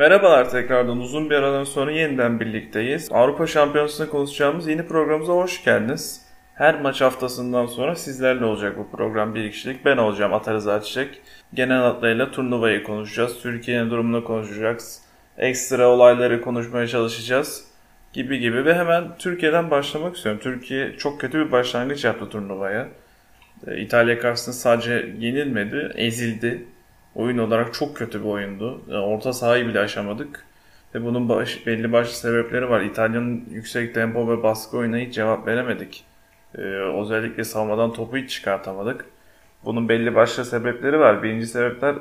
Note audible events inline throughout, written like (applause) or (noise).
Merhabalar tekrardan uzun bir aradan sonra yeniden birlikteyiz. Avrupa Şampiyonası'nda konuşacağımız yeni programımıza hoş geldiniz. Her maç haftasından sonra sizlerle olacak bu program bir kişilik. Ben olacağım Atar Rıza Çiçek. Genel hatlarıyla turnuvayı konuşacağız. Türkiye'nin durumunu konuşacağız. Ekstra olayları konuşmaya çalışacağız. Gibi gibi ve hemen Türkiye'den başlamak istiyorum. Türkiye çok kötü bir başlangıç yaptı turnuvaya. Ee, İtalya karşısında sadece yenilmedi, ezildi. Oyun olarak çok kötü bir oyundu. Orta sahayı bile aşamadık. Ve bunun baş, belli başlı sebepleri var. İtalya'nın yüksek tempo ve baskı oyuna hiç cevap veremedik. Ee, özellikle savunmadan topu hiç çıkartamadık. Bunun belli başlı sebepleri var. Birinci sebepler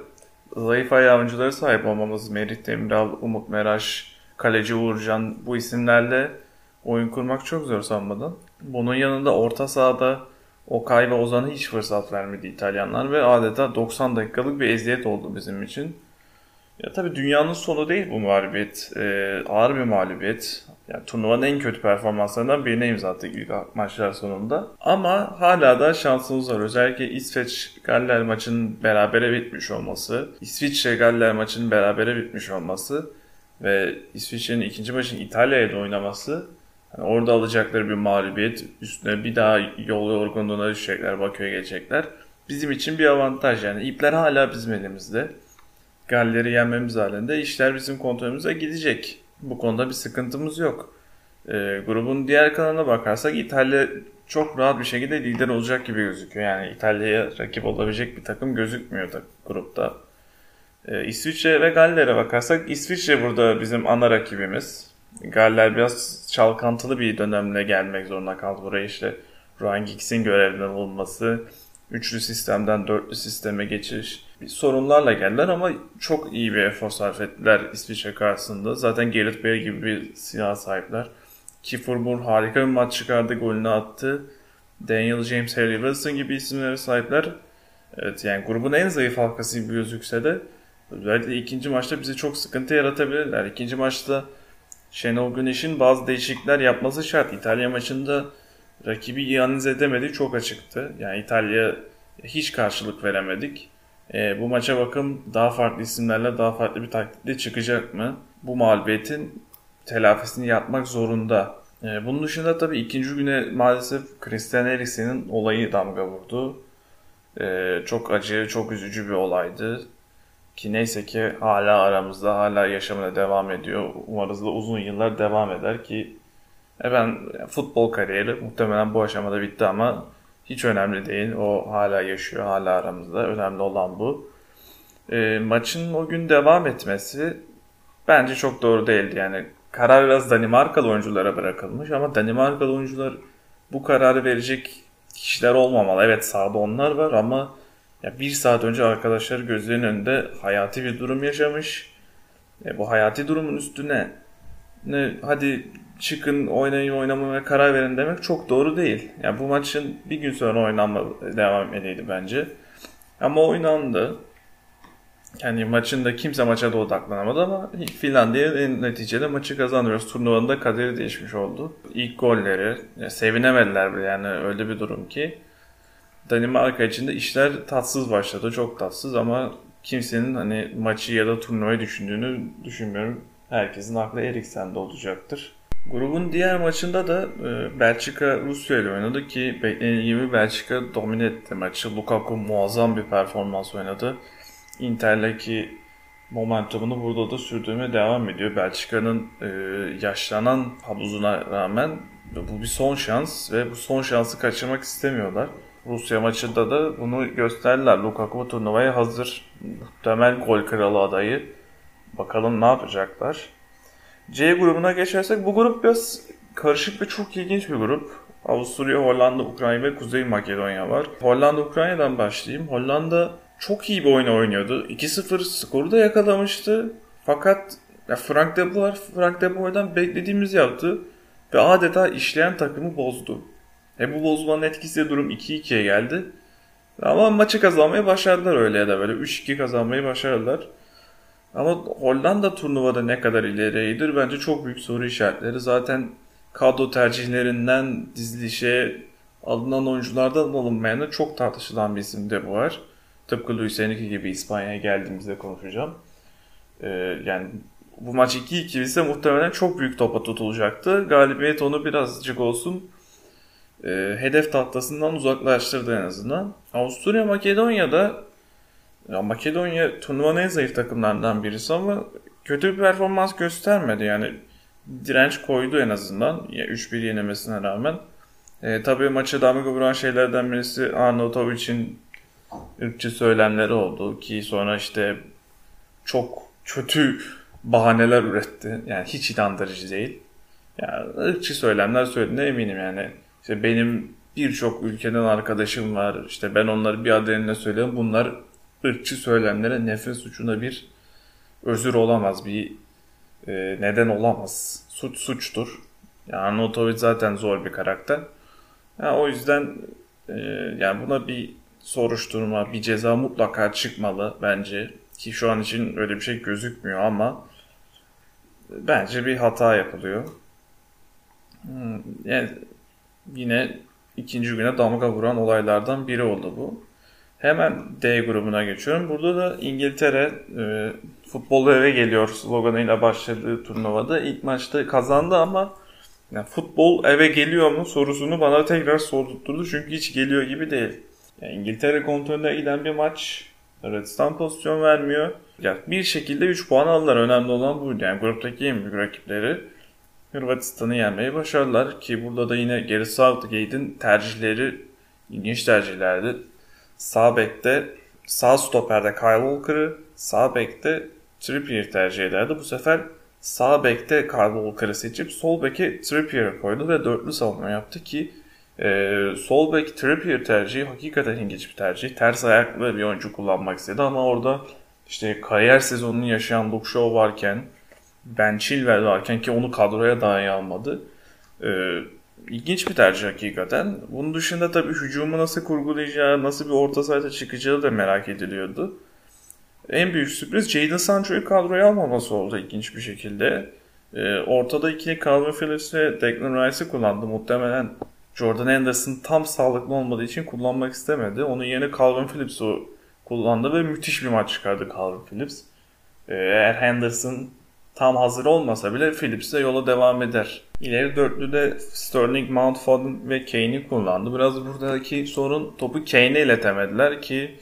zayıf ayağı oyuncuları sahip olmamız. Merih Demiral, Umut Meraş, Kaleci Uğurcan bu isimlerle oyun kurmak çok zor savunmadan. Bunun yanında orta sahada Okay ve Ozan'a hiç fırsat vermedi İtalyanlar ve adeta 90 dakikalık bir eziyet oldu bizim için. Ya tabii dünyanın sonu değil bu mağlubiyet. Ee, ağır bir mağlubiyet. Yani turnuvanın en kötü performanslarından birine imza attık ilk maçlar sonunda. Ama hala da şansımız var. Özellikle İsveç-Galler maçının berabere bitmiş olması, İsviçre-Galler maçının berabere bitmiş olması ve İsviçre'nin ikinci maçın İtalya'ya da oynaması yani orada alacakları bir mağlubiyet üstüne bir daha yol yorgunluğuna düşecekler, Bakü'ye gelecekler. Bizim için bir avantaj yani. ipler hala bizim elimizde. Galler'i yenmemiz halinde işler bizim kontrolümüze gidecek. Bu konuda bir sıkıntımız yok. E, grubun diğer kanalına bakarsak İtalya çok rahat bir şekilde lider olacak gibi gözüküyor. Yani İtalya'ya rakip olabilecek bir takım gözükmüyor da grupta. E, İsviçre ve Galler'e bakarsak İsviçre burada bizim ana rakibimiz. Galler biraz çalkantılı bir dönemle gelmek zorunda kaldı buraya işte. Ryan Giggs'in görevden olması, üçlü sistemden dörtlü sisteme geçiş bir sorunlarla geldiler ama çok iyi bir efor sarf ettiler İsviçre karşısında. Zaten Gareth Bale gibi bir silah sahipler. Kiefer Moore harika bir maç çıkardı, golünü attı. Daniel James, Harry Wilson gibi isimlere sahipler. Evet yani grubun en zayıf halkası gibi gözükse de özellikle ikinci maçta bize çok sıkıntı yaratabilirler. İkinci maçta Şenol Güneş'in bazı değişiklikler yapması şart. İtalya maçında rakibi analiz edemedi çok açıktı. Yani İtalya hiç karşılık veremedik. E, bu maça bakım daha farklı isimlerle daha farklı bir taktikle çıkacak mı? Bu mağlubiyetin telafisini yapmak zorunda. E, bunun dışında tabii ikinci güne maalesef Christian Eriksen'in olayı damga vurdu. E, çok acı, çok üzücü bir olaydı. Ki neyse ki hala aramızda, hala yaşamına devam ediyor. Umarız da uzun yıllar devam eder ki e ben futbol kariyeri muhtemelen bu aşamada bitti ama hiç önemli değil. O hala yaşıyor, hala aramızda. Önemli olan bu. E, maçın o gün devam etmesi bence çok doğru değildi. Yani karar biraz Danimarkalı oyunculara bırakılmış ama Danimarkalı oyuncular bu kararı verecek kişiler olmamalı. Evet sahada onlar var ama ya bir saat önce arkadaşlar gözlerinin önünde hayati bir durum yaşamış. E, bu hayati durumun üstüne ne hadi çıkın oynayın oynamaya karar verin demek çok doğru değil. Yani bu maçın bir gün sonra oynanma devam etmeliydi bence. Ama oynandı. Yani maçında kimse maça da odaklanamadı ama Finlandiya neticede maçı kazanıyoruz. Turnuvanın da kaderi değişmiş oldu. İlk golleri ya sevinemediler bile yani öyle bir durum ki. Danimarka için de işler tatsız başladı. Çok tatsız ama kimsenin hani maçı ya da turnuvayı düşündüğünü düşünmüyorum. Herkesin aklı Eriksen'de olacaktır. Grubun diğer maçında da e, Belçika Rusya ile oynadı ki beklenen gibi Belçika domine etti maçı. Lukaku muazzam bir performans oynadı. Inter'deki momentumunu burada da sürdürmeye devam ediyor. Belçika'nın e, yaşlanan havuzuna rağmen bu bir son şans ve bu son şansı kaçırmak istemiyorlar. Rusya maçında da bunu gösterdiler. Lukaku turnuvaya hazır. Temel gol kralı adayı. Bakalım ne yapacaklar. C grubuna geçersek bu grup biraz karışık ve çok ilginç bir grup. Avusturya, Hollanda, Ukrayna ve Kuzey Makedonya var. Hollanda, Ukrayna'dan başlayayım. Hollanda çok iyi bir oyun oynuyordu. 2-0 skoru da yakalamıştı. Fakat ya Frank de Boer, Frank de Boer'dan beklediğimiz yaptı ve adeta işleyen takımı bozdu. E bu bozulmanın etkisiyle durum 2-2'ye geldi. Ama maçı kazanmayı başardılar öyle ya da böyle 3-2 kazanmayı başardılar. Ama Hollanda turnuvada ne kadar ileriyedir bence çok büyük soru işaretleri. Zaten kadro tercihlerinden dizilişe alınan oyunculardan alınmayana çok tartışılan bir isim de bu var. Tıpkı Luis Enrique gibi İspanya'ya geldiğimizde konuşacağım. Ee, yani bu maç 2-2 ise muhtemelen çok büyük topa tutulacaktı. Galibiyet onu birazcık olsun e, hedef tahtasından uzaklaştırdı en azından. Avusturya Makedonya'da ya Makedonya turnuvanın en zayıf takımlarından birisi ama kötü bir performans göstermedi. Yani direnç koydu en azından ya 3-1 yenemesine rağmen. E, tabii maçı damga vuran şeylerden birisi Arnautovic'in ırkçı söylemleri oldu ki sonra işte çok kötü bahaneler üretti. Yani hiç inandırıcı değil. Yani ırkçı söylemler söylediğine eminim yani. İşte benim birçok ülkeden arkadaşım var. İşte ben onları bir adayına söylüyorum. Bunlar ırkçı söylemlere nefret suçuna bir özür olamaz. Bir e, neden olamaz. Suç suçtur. Yani Arnautovic zaten zor bir karakter. Yani o yüzden e, yani buna bir soruşturma, bir ceza mutlaka çıkmalı bence. Ki şu an için öyle bir şey gözükmüyor ama bence bir hata yapılıyor. Hmm, yani yine ikinci güne damga vuran olaylardan biri oldu bu. Hemen D grubuna geçiyorum. Burada da İngiltere e, futbol eve geliyor sloganıyla başladığı turnuvada ilk maçta kazandı ama yani futbol eve geliyor mu sorusunu bana tekrar sordurtturdu çünkü hiç geliyor gibi değil. Yani İngiltere kontrolüne giden bir maç. Hırvatistan pozisyon vermiyor. Yani bir şekilde 3 puan aldılar. Önemli olan buydu. Yani gruptaki en rakipleri Hırvatistan'ı yenmeyi başardılar. Ki burada da yine Gary Southgate'in tercihleri ilginç tercihlerdi. Sağ bekte sağ stoperde Kyle Walker'ı, sağ bekte Trippier tercih ederdi. Bu sefer sağ bekte Kyle Walker'ı seçip sol beke Trippier'ı koydu ve dörtlü savunma yaptı ki e, sol bek Trippier tercihi hakikaten ilginç bir tercih. Ters ayaklı bir oyuncu kullanmak istedi ama orada işte kariyer sezonunu yaşayan Luke Shaw varken Ben Chilwell varken ki onu kadroya dahi almadı. Ee, ilginç bir tercih hakikaten. Bunun dışında tabii hücumu nasıl kurgulayacağı, nasıl bir orta sahada çıkacağı da merak ediliyordu. En büyük sürpriz Jadon Sancho'yu kadroya almaması oldu ilginç bir şekilde. Ee, ortada ikili Calvin Phillips ve Declan Rice'ı kullandı. Muhtemelen Jordan Anderson tam sağlıklı olmadığı için kullanmak istemedi. Onun yerine Calvin Phillips'ı kullandı ve müthiş bir maç çıkardı Calvin Phillips. Ee, eğer Henderson tam hazır olmasa bile Phillips de yola devam eder. İleri dörtlüde Sterling, Mount Foden ve Kane'i kullandı. Biraz buradaki sorun topu Kane'e iletemediler ki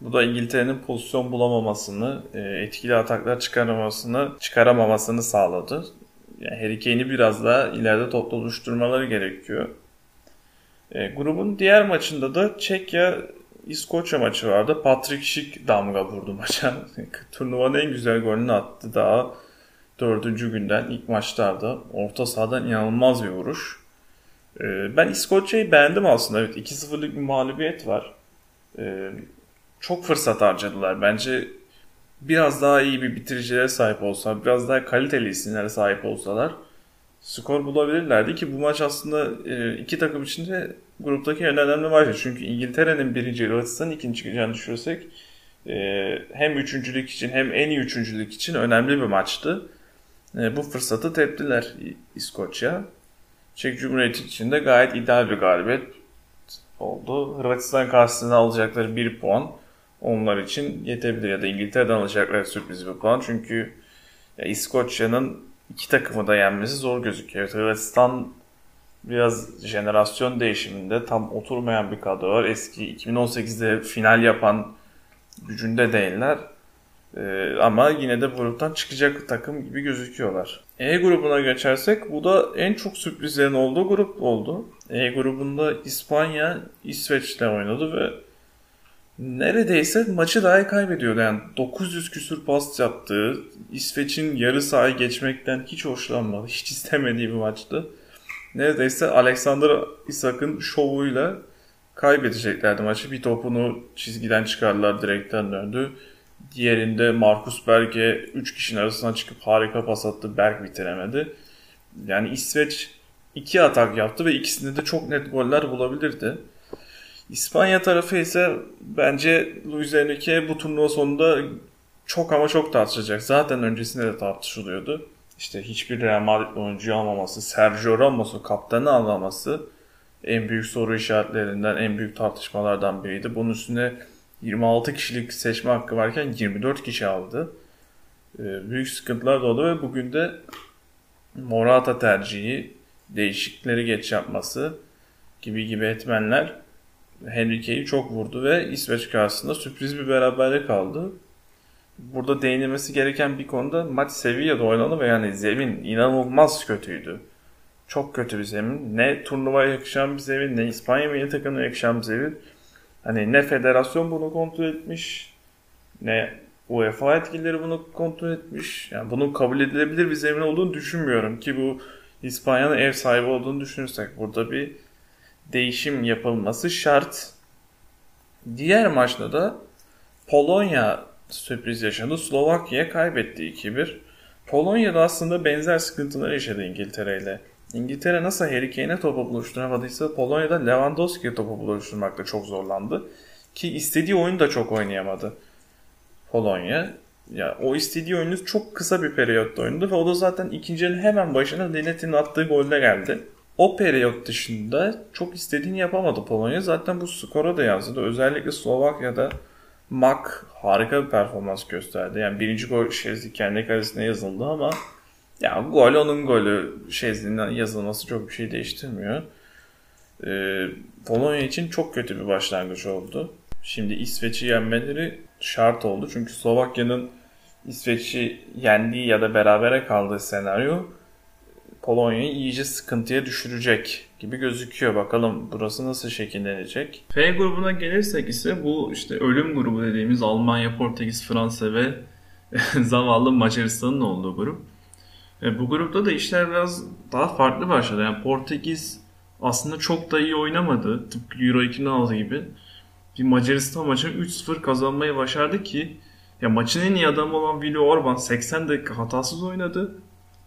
bu da İngiltere'nin pozisyon bulamamasını, e, etkili ataklar çıkaramamasını, çıkaramamasını sağladı. Yani Harry Kane'i biraz daha ileride topla oluşturmaları gerekiyor. E, grubun diğer maçında da Çekya İskoçya maçı vardı. Patrick Schick damga vurdu maça. (laughs) Turnuvanın en güzel golünü attı daha dördüncü günden ilk maçlarda. Orta sahadan inanılmaz bir vuruş. E, ben İskoçya'yı beğendim aslında. Evet 2-0'lık bir mağlubiyet var. E, çok fırsat harcadılar. Bence biraz daha iyi bir bitiricilere sahip olsa, biraz daha kaliteli isimlere sahip olsalar skor bulabilirlerdi ki bu maç aslında e, iki takım için de gruptaki en önemli maçtı. Çünkü İngiltere'nin birinci, Hırvatistan'ın ikinci çıkacağını düşünürsek e, hem üçüncülük için hem en iyi üçüncülük için önemli bir maçtı. E, bu fırsatı teptiler İskoçya. Çek Cumhuriyeti için de gayet ideal bir galibiyet oldu. Hırvatistan karşısında alacakları bir puan onlar için yetebilir ya da İngiltere'den alacakları sürpriz bir puan. Çünkü İskoçya'nın iki takımı da yenmesi zor gözüküyor. Evet, Hırvatistan biraz jenerasyon değişiminde tam oturmayan bir kadro var. Eski 2018'de final yapan gücünde değiller. Ee, ama yine de gruptan çıkacak takım gibi gözüküyorlar. E grubuna geçersek bu da en çok sürprizlerin olduğu grup oldu. E grubunda İspanya İsveç'le oynadı ve neredeyse maçı dahi kaybediyordu. Yani 900 küsür pas yaptığı, İsveç'in yarı sahayı geçmekten hiç hoşlanmadı, hiç istemediği bir maçtı. Neredeyse Alexander Isak'ın şovuyla kaybedeceklerdi maçı. Bir topunu çizgiden çıkardılar, direkten döndü. Diğerinde Markus Berg'e 3 kişinin arasına çıkıp harika pas attı. Berg bitiremedi. Yani İsveç iki atak yaptı ve ikisinde de çok net goller bulabilirdi. İspanya tarafı ise bence Luis Enrique bu turnuva sonunda çok ama çok tartışacak. Zaten öncesinde de tartışılıyordu. İşte hiçbir Real Madrid oyuncuyu almaması, Sergio Ramos'u kaptanı almaması en büyük soru işaretlerinden, en büyük tartışmalardan biriydi. Bunun üstüne 26 kişilik seçme hakkı varken 24 kişi aldı. e, büyük sıkıntılar doğdu ve bugün de Morata tercihi, değişiklikleri geç yapması gibi gibi etmenler Henrique'yi çok vurdu ve İsveç karşısında sürpriz bir beraberlik kaldı. Burada değinilmesi gereken bir konuda maç Sevilla'da oynandı ve yani zemin inanılmaz kötüydü. Çok kötü bir zemin. Ne turnuvaya yakışan bir zemin, ne İspanya milli takımına yakışan bir zemin. Hani ne federasyon bunu kontrol etmiş, ne UEFA etkileri bunu kontrol etmiş. Yani bunun kabul edilebilir bir zemin olduğunu düşünmüyorum ki bu İspanya'nın ev sahibi olduğunu düşünürsek burada bir değişim yapılması şart. Diğer maçta da Polonya sürpriz yaşadı. Slovakya kaybetti 2-1. Polonya'da aslında benzer sıkıntılar yaşadı İngiltere ile. İngiltere nasıl Harry Kane'e topu buluşturamadıysa Polonya'da Lewandowski'ye topu buluşturmakta çok zorlandı. Ki istediği oyunu da çok oynayamadı. Polonya. Ya o istediği oyunu çok kısa bir periyotta oynadı ve o da zaten ikincinin hemen başına Linet'in attığı golde geldi. O periyot dışında çok istediğini yapamadı Polonya. Zaten bu skora da yansıdı. Özellikle Slovakya'da Mak harika bir performans gösterdi. Yani birinci gol Şezli kendi karesine yazıldı ama ya gol onun golü Şezli'nin yazılması çok bir şey değiştirmiyor. Ee, Polonya için çok kötü bir başlangıç oldu. Şimdi İsveç'i yenmeleri şart oldu. Çünkü Slovakya'nın İsveç'i yendiği ya da berabere kaldığı senaryo Polonya'yı iyice sıkıntıya düşürecek gibi gözüküyor. Bakalım burası nasıl şekillenecek. F grubuna gelirsek ise bu işte ölüm grubu dediğimiz Almanya, Portekiz, Fransa ve (laughs) zavallı Macaristan'ın olduğu grup. E, bu grupta da işler biraz daha farklı başladı. Yani Portekiz aslında çok da iyi oynamadı. Tıpkı Euro 2016 gibi. Bir Macaristan maçını 3-0 kazanmayı başardı ki ya maçın en iyi adamı olan Willy Orban 80 dakika hatasız oynadı.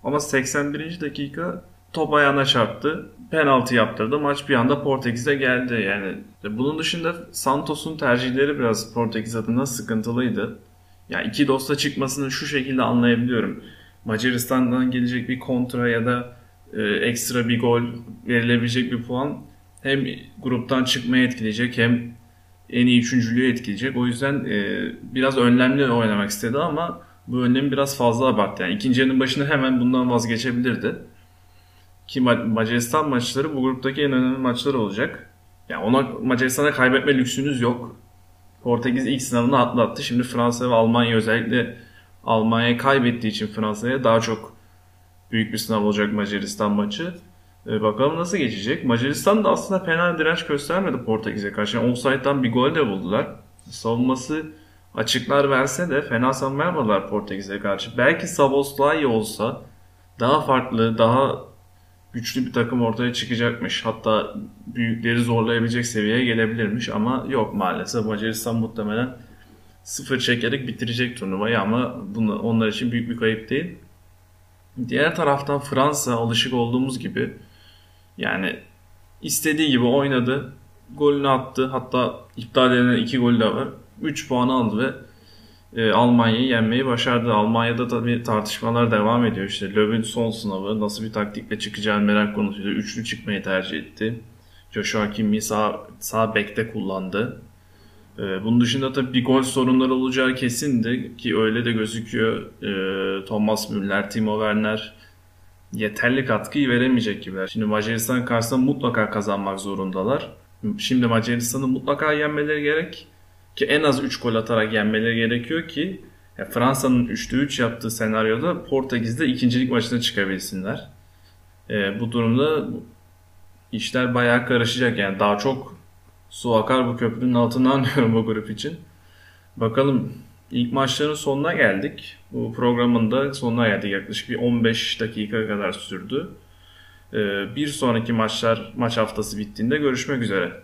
Ama 81. dakika top ayağına çarptı. Penaltı yaptırdı. Maç bir anda Portekiz'e geldi. Yani bunun dışında Santos'un tercihleri biraz Portekiz adına sıkıntılıydı. Ya yani iki dosta çıkmasını şu şekilde anlayabiliyorum. Macaristan'dan gelecek bir kontra ya da e, ekstra bir gol verilebilecek bir puan hem gruptan çıkmayı etkileyecek hem en iyi üçüncülüğü etkileyecek. O yüzden e, biraz önlemli oynamak istedi ama bu önlemi biraz fazla abarttı. Yani ikinci yarının başında hemen bundan vazgeçebilirdi. Ki Macaristan maçları bu gruptaki en önemli maçlar olacak. Yani ona Macaristan'a kaybetme lüksünüz yok. Portekiz ilk sınavını atlattı. Şimdi Fransa ve Almanya özellikle Almanya kaybettiği için Fransa'ya daha çok büyük bir sınav olacak Macaristan maçı. Ee, bakalım nasıl geçecek. Macaristan da aslında fena direnç göstermedi Portekiz'e karşı. Yani offside'dan bir gol de buldular. Savunması açıklar verse de fena savunma yapmadılar Portekiz'e karşı. Belki Saboslay olsa daha farklı, daha güçlü bir takım ortaya çıkacakmış. Hatta büyükleri zorlayabilecek seviyeye gelebilirmiş ama yok maalesef. Macaristan muhtemelen sıfır çekerek bitirecek turnuvayı ama bunu, onlar için büyük bir kayıp değil. Diğer taraftan Fransa alışık olduğumuz gibi yani istediği gibi oynadı. Golünü attı. Hatta iptal edilen iki gol de var. 3 puan aldı ve e, Almanya'yı yenmeyi başardı. Almanya'da tabii tartışmalar devam ediyor. İşte Löw'ün son sınavı nasıl bir taktikle çıkacağı merak konusuydu. Üçlü çıkmayı tercih etti. Joshua Kimmih'i sağ, sağ bekte kullandı. E, bunun dışında tabii bir gol sorunları olacağı kesindi ki öyle de gözüküyor. E, Thomas Müller, Timo Werner yeterli katkıyı veremeyecek gibiler. Şimdi Macaristan karşısında mutlaka kazanmak zorundalar. Şimdi Macaristan'ı mutlaka yenmeleri gerek. Ki en az 3 gol atarak yenmeleri gerekiyor ki Fransa'nın 3'te 3 yaptığı senaryoda Portekiz'de ikincilik maçına çıkabilsinler. E, bu durumda işler bayağı karışacak. Yani daha çok su akar bu köprünün altından (laughs) anlıyorum bu grup için. Bakalım ilk maçların sonuna geldik. Bu programın da sonuna geldik. Yaklaşık bir 15 dakika kadar sürdü. Ee, bir sonraki maçlar maç haftası bittiğinde görüşmek üzere.